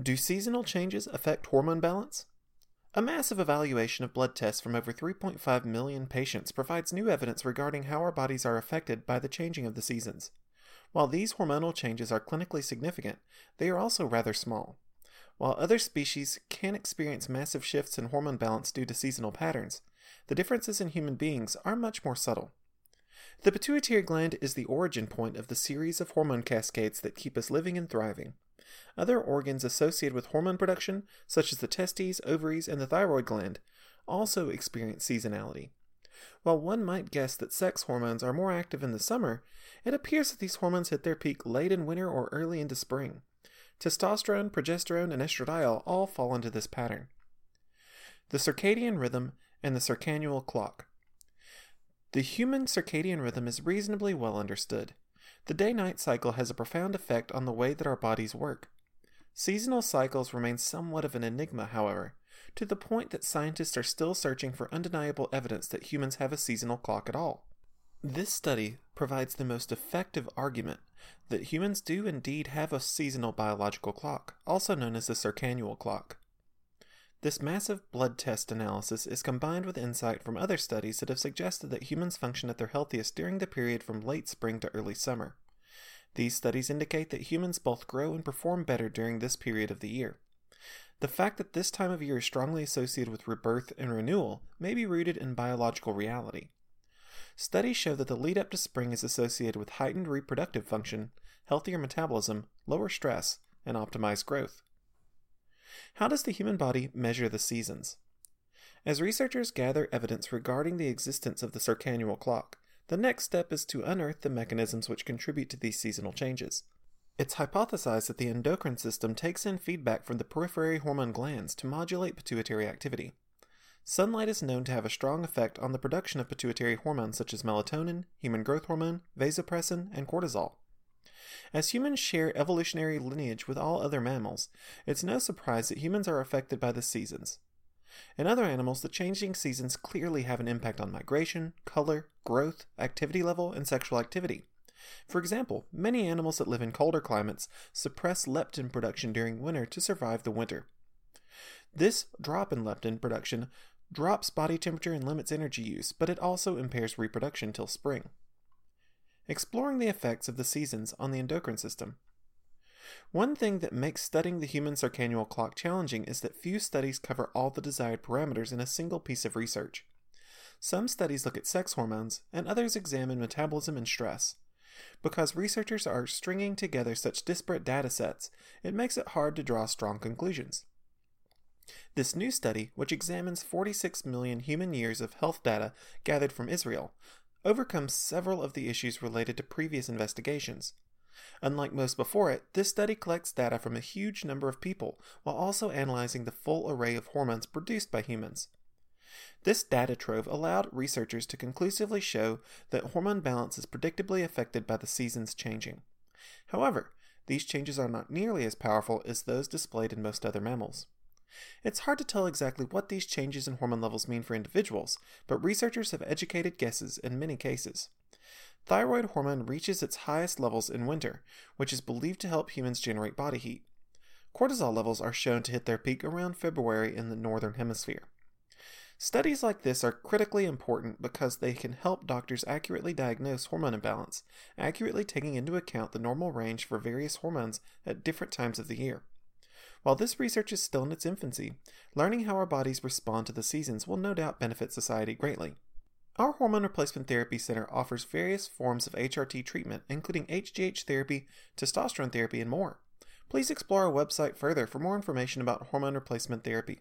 Do seasonal changes affect hormone balance? A massive evaluation of blood tests from over 3.5 million patients provides new evidence regarding how our bodies are affected by the changing of the seasons. While these hormonal changes are clinically significant, they are also rather small. While other species can experience massive shifts in hormone balance due to seasonal patterns, the differences in human beings are much more subtle. The pituitary gland is the origin point of the series of hormone cascades that keep us living and thriving. Other organs associated with hormone production, such as the testes, ovaries, and the thyroid gland, also experience seasonality. While one might guess that sex hormones are more active in the summer, it appears that these hormones hit their peak late in winter or early into spring. Testosterone, progesterone, and estradiol all fall into this pattern. The circadian rhythm and the circannual clock. The human circadian rhythm is reasonably well understood. The day night cycle has a profound effect on the way that our bodies work. Seasonal cycles remain somewhat of an enigma, however, to the point that scientists are still searching for undeniable evidence that humans have a seasonal clock at all. This study provides the most effective argument that humans do indeed have a seasonal biological clock, also known as the circannual clock. This massive blood test analysis is combined with insight from other studies that have suggested that humans function at their healthiest during the period from late spring to early summer. These studies indicate that humans both grow and perform better during this period of the year. The fact that this time of year is strongly associated with rebirth and renewal may be rooted in biological reality. Studies show that the lead up to spring is associated with heightened reproductive function, healthier metabolism, lower stress, and optimized growth. How does the human body measure the seasons? As researchers gather evidence regarding the existence of the circannual clock, the next step is to unearth the mechanisms which contribute to these seasonal changes. It's hypothesized that the endocrine system takes in feedback from the periphery hormone glands to modulate pituitary activity. Sunlight is known to have a strong effect on the production of pituitary hormones such as melatonin, human growth hormone, vasopressin, and cortisol. As humans share evolutionary lineage with all other mammals, it's no surprise that humans are affected by the seasons. In other animals, the changing seasons clearly have an impact on migration, color, growth, activity level, and sexual activity. For example, many animals that live in colder climates suppress leptin production during winter to survive the winter. This drop in leptin production drops body temperature and limits energy use, but it also impairs reproduction till spring exploring the effects of the seasons on the endocrine system. One thing that makes studying the human circannual clock challenging is that few studies cover all the desired parameters in a single piece of research. Some studies look at sex hormones, and others examine metabolism and stress. Because researchers are stringing together such disparate data sets, it makes it hard to draw strong conclusions. This new study, which examines 46 million human years of health data gathered from Israel, overcomes several of the issues related to previous investigations. Unlike most before it, this study collects data from a huge number of people while also analyzing the full array of hormones produced by humans. This data trove allowed researchers to conclusively show that hormone balance is predictably affected by the seasons changing. However, these changes are not nearly as powerful as those displayed in most other mammals. It's hard to tell exactly what these changes in hormone levels mean for individuals, but researchers have educated guesses in many cases. Thyroid hormone reaches its highest levels in winter, which is believed to help humans generate body heat. Cortisol levels are shown to hit their peak around February in the northern hemisphere. Studies like this are critically important because they can help doctors accurately diagnose hormone imbalance, accurately taking into account the normal range for various hormones at different times of the year. While this research is still in its infancy, learning how our bodies respond to the seasons will no doubt benefit society greatly. Our Hormone Replacement Therapy Center offers various forms of HRT treatment, including HGH therapy, testosterone therapy, and more. Please explore our website further for more information about hormone replacement therapy.